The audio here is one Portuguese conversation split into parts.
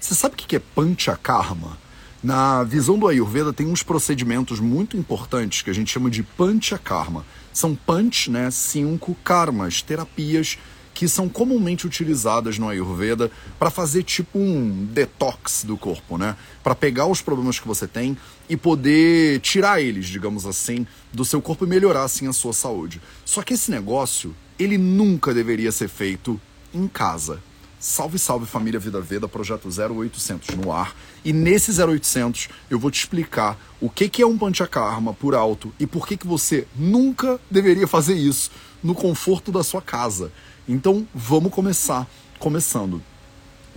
Você sabe o que é Panchakarma? Na visão do Ayurveda tem uns procedimentos muito importantes que a gente chama de Panchakarma. São Panch, né, cinco karmas, terapias que são comumente utilizadas no Ayurveda para fazer tipo um detox do corpo, né? Para pegar os problemas que você tem e poder tirar eles, digamos assim, do seu corpo e melhorar assim a sua saúde. Só que esse negócio, ele nunca deveria ser feito em casa. Salve, salve família Vida Veda, projeto 0800 no ar. E nesse 0800 eu vou te explicar o que, que é um Panchakarma por alto e por que, que você nunca deveria fazer isso no conforto da sua casa. Então vamos começar. Começando.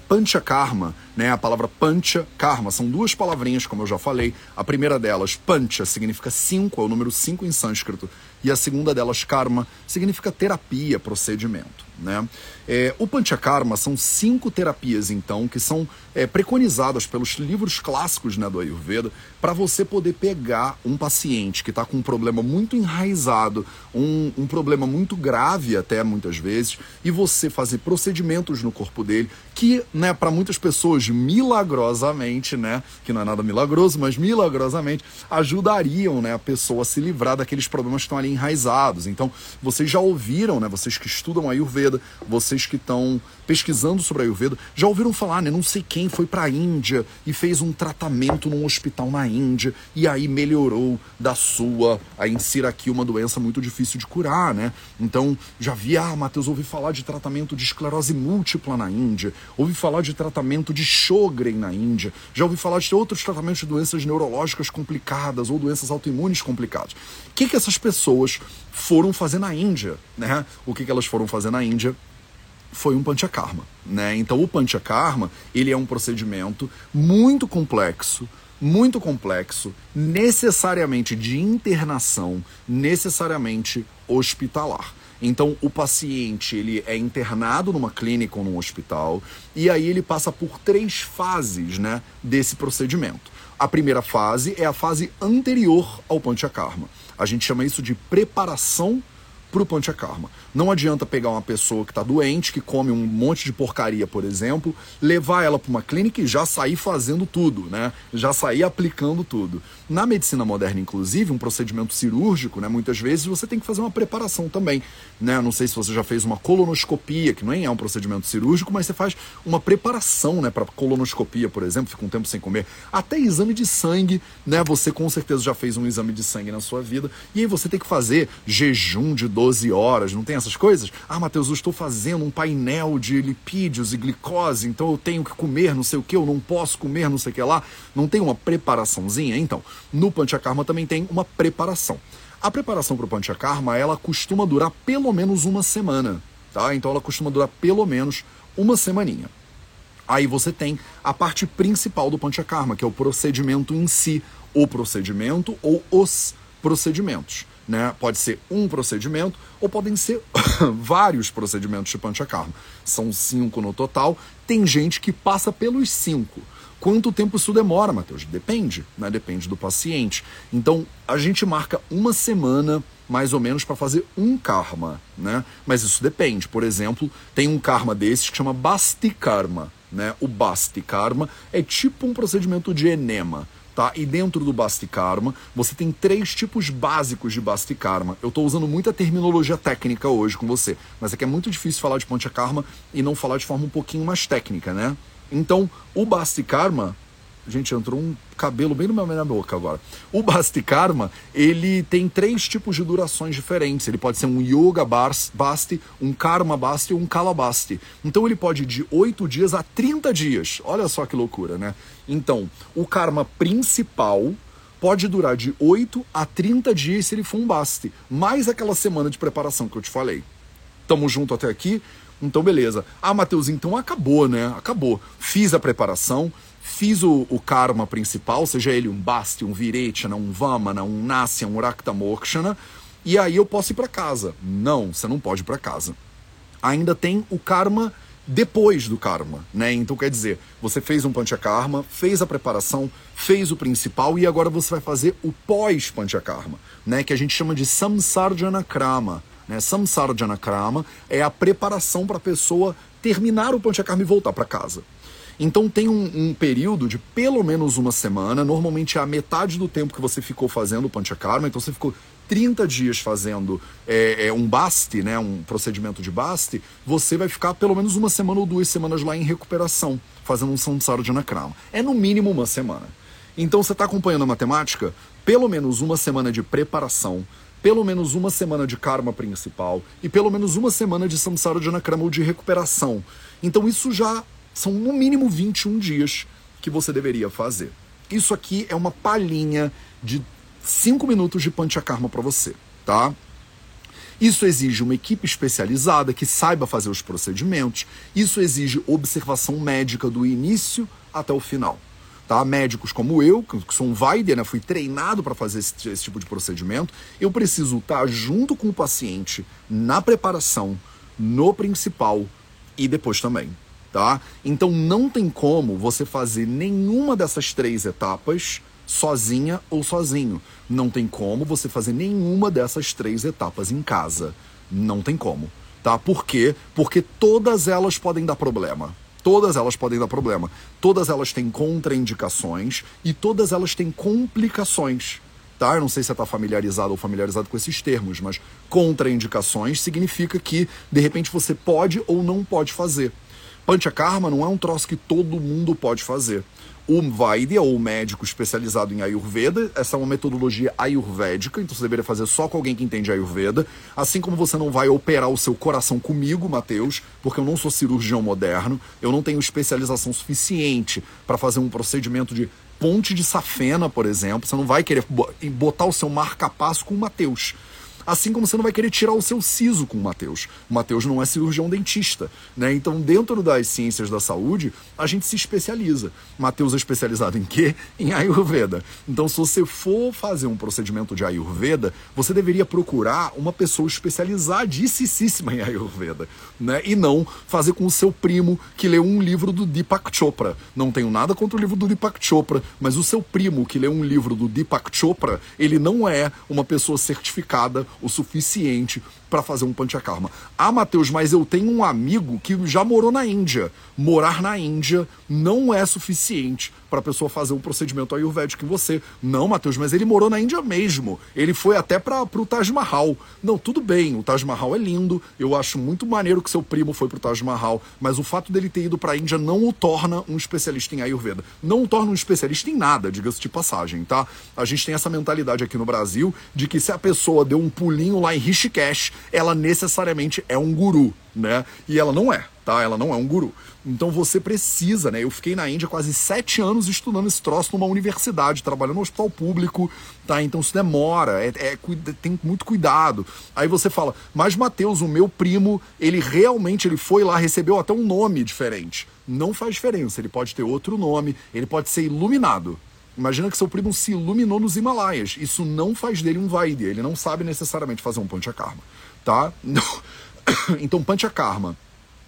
Panchakarma, né? A palavra pancha, karma, são duas palavrinhas, como eu já falei. A primeira delas, pancha, significa cinco, é o número cinco em sânscrito. E a segunda delas, karma, significa terapia, procedimento. Né? É, o Panchakarma são cinco terapias, então, que são é, preconizadas pelos livros clássicos né, do Ayurveda para você poder pegar um paciente que está com um problema muito enraizado, um, um problema muito grave até muitas vezes, e você fazer procedimentos no corpo dele que, né, para muitas pessoas, milagrosamente, né, que não é nada milagroso, mas milagrosamente ajudariam né, a pessoa a se livrar daqueles problemas que estão ali enraizados. Então, vocês já ouviram, né, vocês que estudam Ayurveda, vocês que estão pesquisando sobre Ayurveda, já ouviram falar, né, não sei quem foi para a Índia e fez um tratamento num hospital na Índia e aí melhorou da sua, a insira aqui uma doença muito difícil de curar, né? Então, já vi, ah, Matheus, ouvi falar de tratamento de esclerose múltipla na Índia, ouvi falar de tratamento de Sjogren na Índia, já ouvi falar de outros tratamentos de doenças neurológicas complicadas ou doenças autoimunes complicadas. O que, que essas pessoas foram fazer na Índia, né? O que, que elas foram fazer na Índia? Foi um panchakarma, né? Então o panchakarma, ele é um procedimento muito complexo, muito complexo, necessariamente de internação, necessariamente hospitalar. Então o paciente ele é internado numa clínica ou num hospital e aí ele passa por três fases, né, desse procedimento. A primeira fase é a fase anterior ao panchakarma. A gente chama isso de preparação para o panchakarma. Não adianta pegar uma pessoa que está doente, que come um monte de porcaria, por exemplo, levar ela para uma clínica e já sair fazendo tudo, né? Já sair aplicando tudo. Na medicina moderna, inclusive, um procedimento cirúrgico, né? Muitas vezes você tem que fazer uma preparação também, né? Não sei se você já fez uma colonoscopia, que nem é um procedimento cirúrgico, mas você faz uma preparação, né? Para colonoscopia, por exemplo, fica um tempo sem comer. Até exame de sangue, né? Você com certeza já fez um exame de sangue na sua vida e aí você tem que fazer jejum de 12 horas, não tem essas coisas? Ah, Matheus, eu estou fazendo um painel de lipídios e glicose, então eu tenho que comer não sei o que, eu não posso comer não sei o que lá. Não tem uma preparaçãozinha? Então, no Panchakarma também tem uma preparação. A preparação para o Panchakarma, ela costuma durar pelo menos uma semana, tá? Então ela costuma durar pelo menos uma semaninha. Aí você tem a parte principal do Panchakarma, que é o procedimento em si, o procedimento ou os procedimentos. Né? Pode ser um procedimento ou podem ser vários procedimentos de Panchakarma. São cinco no total. Tem gente que passa pelos cinco. Quanto tempo isso demora, Matheus? Depende, né? Depende do paciente. Então, a gente marca uma semana mais ou menos para fazer um karma, né? Mas isso depende. Por exemplo, tem um karma desses que chama Basti Karma, né? O Basti Karma é tipo um procedimento de enema tá? E dentro do Basti Karma, você tem três tipos básicos de Basti Karma. Eu estou usando muita terminologia técnica hoje com você, mas é que é muito difícil falar de Pancha Karma e não falar de forma um pouquinho mais técnica, né? Então, o Basti Karma Gente, entrou um cabelo bem no meu minha boca agora. O Basti Karma, ele tem três tipos de durações diferentes. Ele pode ser um Yoga Basti, um Karma Basti ou um Kala Basti. Então ele pode ir de 8 dias a 30 dias. Olha só que loucura, né? Então, o Karma principal pode durar de 8 a 30 dias se ele for um Basti. Mais aquela semana de preparação que eu te falei. Tamo junto até aqui? Então, beleza. Ah, Matheus, então acabou, né? Acabou. Fiz a preparação, fiz o, o karma principal, seja ele um basti, um virechana, um vamana, um nasya, um rakta mokshana, e aí eu posso ir para casa. Não, você não pode ir para casa. Ainda tem o karma depois do karma, né? Então quer dizer, você fez um panchakarma, fez a preparação, fez o principal e agora você vai fazer o pós panchakarma, né? Que a gente chama de samsarjana krama, né? Samsarjana krama é a preparação para a pessoa terminar o panchakarma e voltar para casa. Então tem um, um, período de pelo menos uma semana, normalmente é a metade do tempo que você ficou fazendo o Panchakarma, então você ficou 30 dias fazendo é, é, um baste, né, um procedimento de baste, você vai ficar pelo menos uma semana ou duas semanas lá em recuperação, fazendo um samsara de anakrama. É no mínimo uma semana. Então você está acompanhando a matemática? Pelo menos uma semana de preparação, pelo menos uma semana de karma principal e pelo menos uma semana de samsara de anakrama ou de recuperação. Então isso já são no mínimo 21 dias que você deveria fazer. Isso aqui é uma palhinha de 5 minutos de panchakarma para você, tá? Isso exige uma equipe especializada que saiba fazer os procedimentos. Isso exige observação médica do início até o final. Tá? Médicos como eu, que sou um Vaidya, né? fui treinado para fazer esse, esse, tipo de procedimento, eu preciso estar junto com o paciente na preparação, no principal e depois também tá? Então não tem como você fazer nenhuma dessas três etapas sozinha ou sozinho. Não tem como você fazer nenhuma dessas três etapas em casa. Não tem como, tá? Por quê? Porque todas elas podem dar problema. Todas elas podem dar problema. Todas elas têm contraindicações e todas elas têm complicações. Tá? Eu não sei se você está familiarizado ou familiarizado com esses termos, mas contraindicações significa que de repente você pode ou não pode fazer. Panchakarma não é um troço que todo mundo pode fazer. O Vaidya, ou médico especializado em Ayurveda, essa é uma metodologia ayurvédica, então você deveria fazer só com alguém que entende Ayurveda. Assim como você não vai operar o seu coração comigo, Mateus, porque eu não sou cirurgião moderno, eu não tenho especialização suficiente para fazer um procedimento de ponte de safena, por exemplo. Você não vai querer botar o seu marca-passo com o Mateus. Assim como você não vai querer tirar o seu siso com o Mateus. O Mateus não é cirurgião dentista, né? Então, dentro das ciências da saúde, a gente se especializa. Mateus é especializado em quê? Em Ayurveda. Então, se você for fazer um procedimento de Ayurveda, você deveria procurar uma pessoa especializadíssima em Ayurveda, né? E não fazer com o seu primo que leu um livro do Deepak Chopra. Não tenho nada contra o livro do Deepak Chopra, mas o seu primo que leu um livro do Deepak Chopra, ele não é uma pessoa certificada o suficiente para fazer um panchakarma. Ah, Matheus, mas eu tenho um amigo que já morou na Índia. Morar na Índia não é suficiente para a pessoa fazer um procedimento ayurvédico em você. Não, Matheus, mas ele morou na Índia mesmo. Ele foi até para o Taj Mahal. Não, tudo bem, o Taj Mahal é lindo. Eu acho muito maneiro que seu primo foi para o Taj Mahal, mas o fato dele ter ido para a Índia não o torna um especialista em ayurveda. Não o torna um especialista em nada, diga-se de passagem, tá? A gente tem essa mentalidade aqui no Brasil de que se a pessoa deu um pulinho lá em Rishikesh, ela necessariamente é um guru, né? E ela não é, tá? Ela não é um guru. Então você precisa, né? Eu fiquei na Índia quase sete anos estudando esse troço numa universidade, trabalhando no hospital público, tá? Então isso demora, é, é, tem muito cuidado. Aí você fala, mas Mateus, o meu primo, ele realmente ele foi lá, recebeu até um nome diferente. Não faz diferença, ele pode ter outro nome, ele pode ser iluminado. Imagina que seu primo se iluminou nos Himalaias. Isso não faz dele um Vaidya. Ele não sabe necessariamente fazer um Panchakarma tá? Então, Panchakarma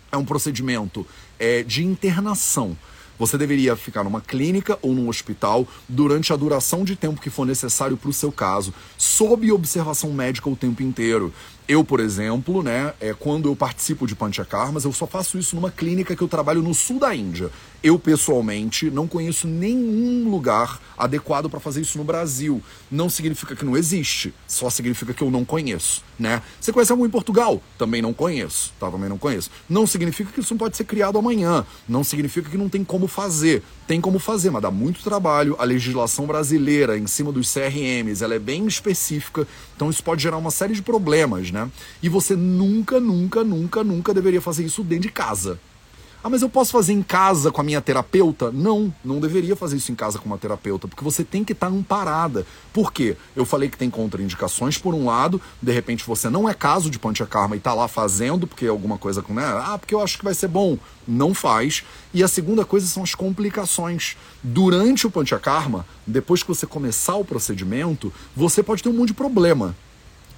é um procedimento é, de internação. Você deveria ficar numa clínica ou num hospital durante a duração de tempo que for necessário para o seu caso, sob observação médica o tempo inteiro. Eu, por exemplo, né, é, quando eu participo de Panchakarmas, eu só faço isso numa clínica que eu trabalho no sul da Índia. Eu, pessoalmente, não conheço nenhum lugar adequado para fazer isso no Brasil. Não significa que não existe, só significa que eu não conheço, né? Você conhece algum em Portugal? Também não conheço, tá? Também não conheço. Não significa que isso não pode ser criado amanhã. Não significa que não tem como fazer. Tem como fazer, mas dá muito trabalho. A legislação brasileira em cima dos CRMs, ela é bem específica, então isso pode gerar uma série de problemas, né? E você nunca, nunca, nunca, nunca deveria fazer isso dentro de casa. Ah, mas eu posso fazer em casa com a minha terapeuta? Não, não deveria fazer isso em casa com uma terapeuta, porque você tem que estar tá parada. Por quê? Eu falei que tem contraindicações por um lado, de repente você não é caso de Panchakarma e está lá fazendo, porque alguma coisa com, né? Ah, porque eu acho que vai ser bom. Não faz. E a segunda coisa são as complicações. Durante o Panchakarma, depois que você começar o procedimento, você pode ter um monte de problema.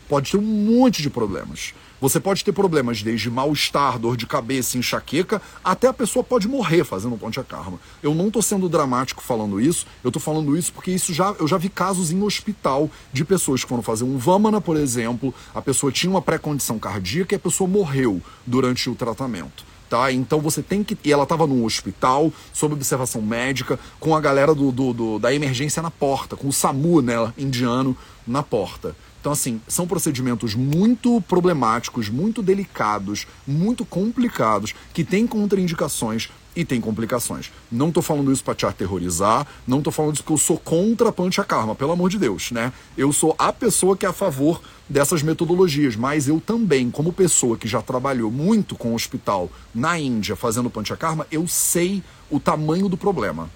Pode ter um monte de problemas. Você pode ter problemas desde mal-estar, dor de cabeça, enxaqueca, até a pessoa pode morrer fazendo ponte a karma. Eu não estou sendo dramático falando isso, eu estou falando isso porque isso já, eu já vi casos em hospital de pessoas que foram fazer um Vamana, por exemplo, a pessoa tinha uma pré-condição cardíaca e a pessoa morreu durante o tratamento. Tá? Então você tem que. E ela estava num hospital, sob observação médica, com a galera do, do, do, da emergência na porta, com o SAMU né, indiano na porta. Então, assim, são procedimentos muito problemáticos, muito delicados, muito complicados, que têm contraindicações e tem complicações. Não estou falando isso para te aterrorizar, não estou falando isso que eu sou contra a Panchakarma, pelo amor de Deus, né? Eu sou a pessoa que é a favor dessas metodologias, mas eu também, como pessoa que já trabalhou muito com o hospital na Índia fazendo Panchakarma, eu sei o tamanho do problema.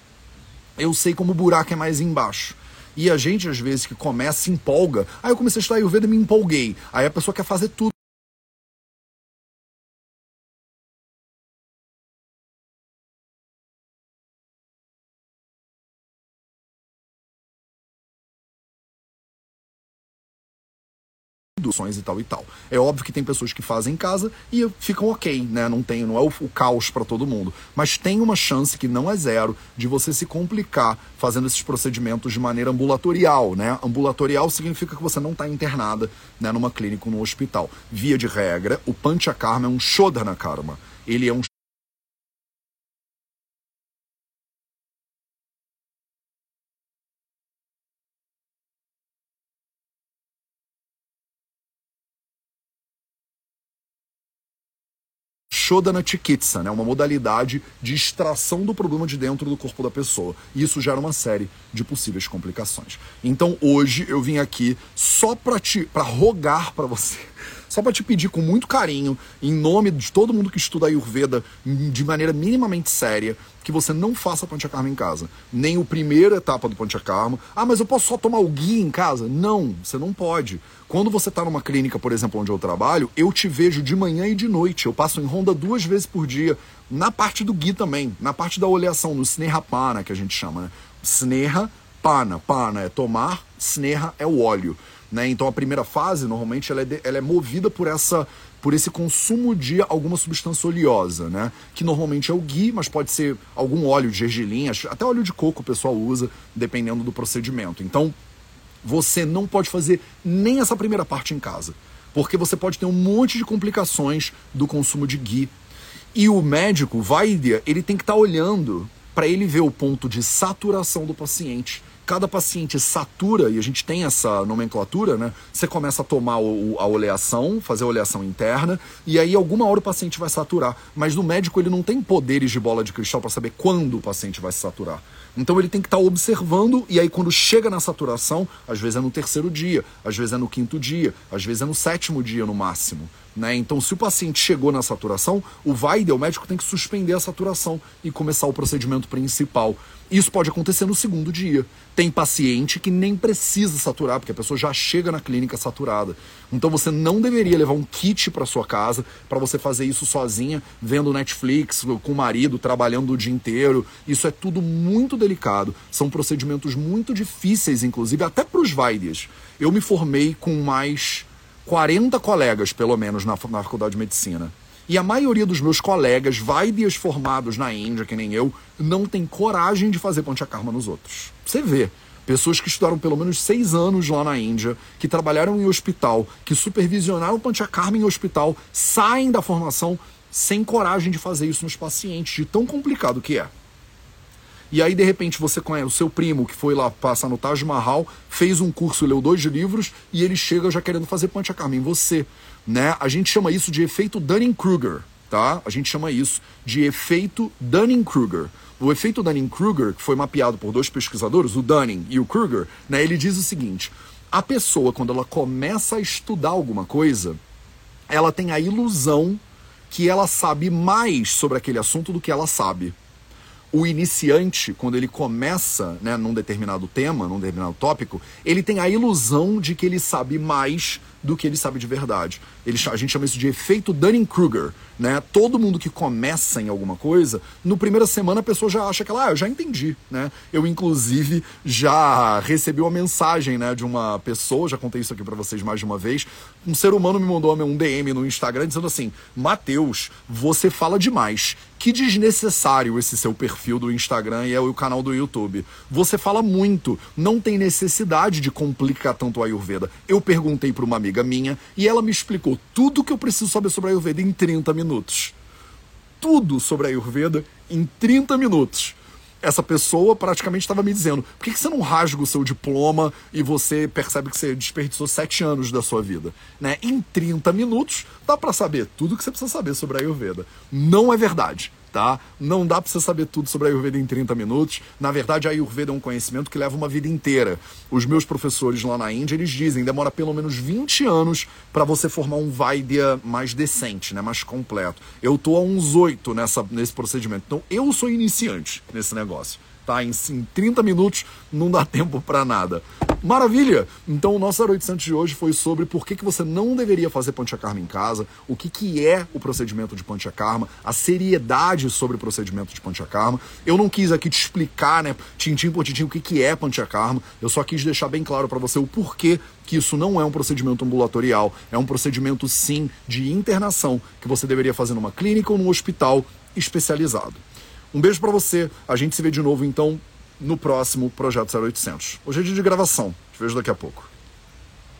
Eu sei como o buraco é mais embaixo. E a gente, às vezes, que começa, se empolga. Aí eu comecei a estudar Ayurveda e me empolguei. Aí a pessoa quer fazer tudo. E tal e tal. É óbvio que tem pessoas que fazem em casa e ficam ok, né? Não tem, não é o, o caos para todo mundo, mas tem uma chance que não é zero de você se complicar fazendo esses procedimentos de maneira ambulatorial, né? Ambulatorial significa que você não está internada, né, numa clínica ou num hospital. Via de regra, o Panchakarma é um Shodhana Karma. Ele é um Shodana Chikitsa, né, uma modalidade de extração do problema de dentro do corpo da pessoa. E isso gera uma série de possíveis complicações. Então hoje eu vim aqui só para te para rogar para você só para te pedir com muito carinho, em nome de todo mundo que estuda Ayurveda de maneira minimamente séria, que você não faça Panchakarma em casa. Nem o primeira etapa do Panchakarma. Ah, mas eu posso só tomar o guia em casa? Não, você não pode. Quando você está numa clínica, por exemplo, onde eu trabalho, eu te vejo de manhã e de noite. Eu passo em ronda duas vezes por dia. Na parte do gui também, na parte da oleação, no Snehapana, que a gente chama, né? Sneha, pana. Pana é tomar, Sneha é o óleo. Né? Então a primeira fase, normalmente, ela é, de, ela é movida por essa por esse consumo de alguma substância oleosa, né? Que normalmente é o ghee, mas pode ser algum óleo de gergelim, até óleo de coco o pessoal usa, dependendo do procedimento. Então, você não pode fazer nem essa primeira parte em casa, porque você pode ter um monte de complicações do consumo de ghee. E o médico, Vaidya, ele tem que estar tá olhando para ele ver o ponto de saturação do paciente cada paciente satura, e a gente tem essa nomenclatura, né? Você começa a tomar o, a oleação, fazer a oleação interna, e aí alguma hora o paciente vai saturar. Mas no médico ele não tem poderes de bola de cristal para saber quando o paciente vai se saturar. Então ele tem que estar tá observando, e aí quando chega na saturação, às vezes é no terceiro dia, às vezes é no quinto dia, às vezes é no sétimo dia no máximo. Né? Então, se o paciente chegou na saturação, o VAIDE, o médico tem que suspender a saturação e começar o procedimento principal. Isso pode acontecer no segundo dia. Tem paciente que nem precisa saturar, porque a pessoa já chega na clínica saturada. Então você não deveria levar um kit para sua casa para você fazer isso sozinha, vendo Netflix, com o marido, trabalhando o dia inteiro. Isso é tudo muito delicado. São procedimentos muito difíceis, inclusive, até para os Vaides. Eu me formei com mais 40 colegas, pelo menos, na, na faculdade de medicina. E a maioria dos meus colegas, vaidias formados na Índia, que nem eu, não tem coragem de fazer Panchakarma nos outros. Você vê. Pessoas que estudaram pelo menos seis anos lá na Índia, que trabalharam em hospital, que supervisionaram Panchakarma em hospital, saem da formação sem coragem de fazer isso nos pacientes, de tão complicado que é. E aí, de repente, você conhece o seu primo que foi lá passar no Taj Mahal, fez um curso, leu dois livros, e ele chega já querendo fazer Panchakarma em você. Né? A gente chama isso de efeito Dunning-Kruger, tá? A gente chama isso de efeito Dunning-Kruger. O efeito Dunning-Kruger, que foi mapeado por dois pesquisadores, o Dunning e o Kruger, né, ele diz o seguinte: a pessoa, quando ela começa a estudar alguma coisa, ela tem a ilusão que ela sabe mais sobre aquele assunto do que ela sabe o iniciante, quando ele começa né, num determinado tema, num determinado tópico, ele tem a ilusão de que ele sabe mais do que ele sabe de verdade. Ele, a gente chama isso de efeito Dunning-Kruger. Né? Todo mundo que começa em alguma coisa, no primeira semana a pessoa já acha que ela, ah, eu já entendi. Né? Eu, inclusive, já recebi uma mensagem né, de uma pessoa, já contei isso aqui para vocês mais de uma vez. Um ser humano me mandou um DM no Instagram dizendo assim: Mateus, você fala demais. Que desnecessário esse seu perfil do Instagram e é o canal do YouTube. Você fala muito, não tem necessidade de complicar tanto a Ayurveda. Eu perguntei para uma amiga minha e ela me explicou tudo que eu preciso saber sobre a Ayurveda em 30 minutos. tudo sobre a Ayurveda em 30 minutos essa pessoa praticamente estava me dizendo: por que, que você não rasga o seu diploma e você percebe que você desperdiçou sete anos da sua vida? Né? Em 30 minutos, dá para saber tudo que você precisa saber sobre a Ayurveda. Não é verdade tá? Não dá para você saber tudo sobre a Ayurveda em 30 minutos. Na verdade, a Ayurveda é um conhecimento que leva uma vida inteira. Os meus professores lá na Índia, eles dizem, demora pelo menos 20 anos para você formar um Vaidya mais decente, né, mais completo. Eu tô há uns 8 nessa, nesse procedimento. Então, eu sou iniciante nesse negócio tá? Em, em 30 minutos não dá tempo para nada. Maravilha! Então o nosso 0800 de hoje foi sobre por que, que você não deveria fazer Panchakarma em casa, o que, que é o procedimento de Panchakarma, a seriedade sobre o procedimento de Panchakarma. Eu não quis aqui te explicar, né, tintim por tintim, o que, que é Panchakarma, eu só quis deixar bem claro para você o porquê que isso não é um procedimento ambulatorial, é um procedimento sim de internação que você deveria fazer numa clínica ou num hospital especializado. Um beijo para você. A gente se vê de novo então no próximo Projeto 0800. Hoje é dia de gravação. Te vejo daqui a pouco.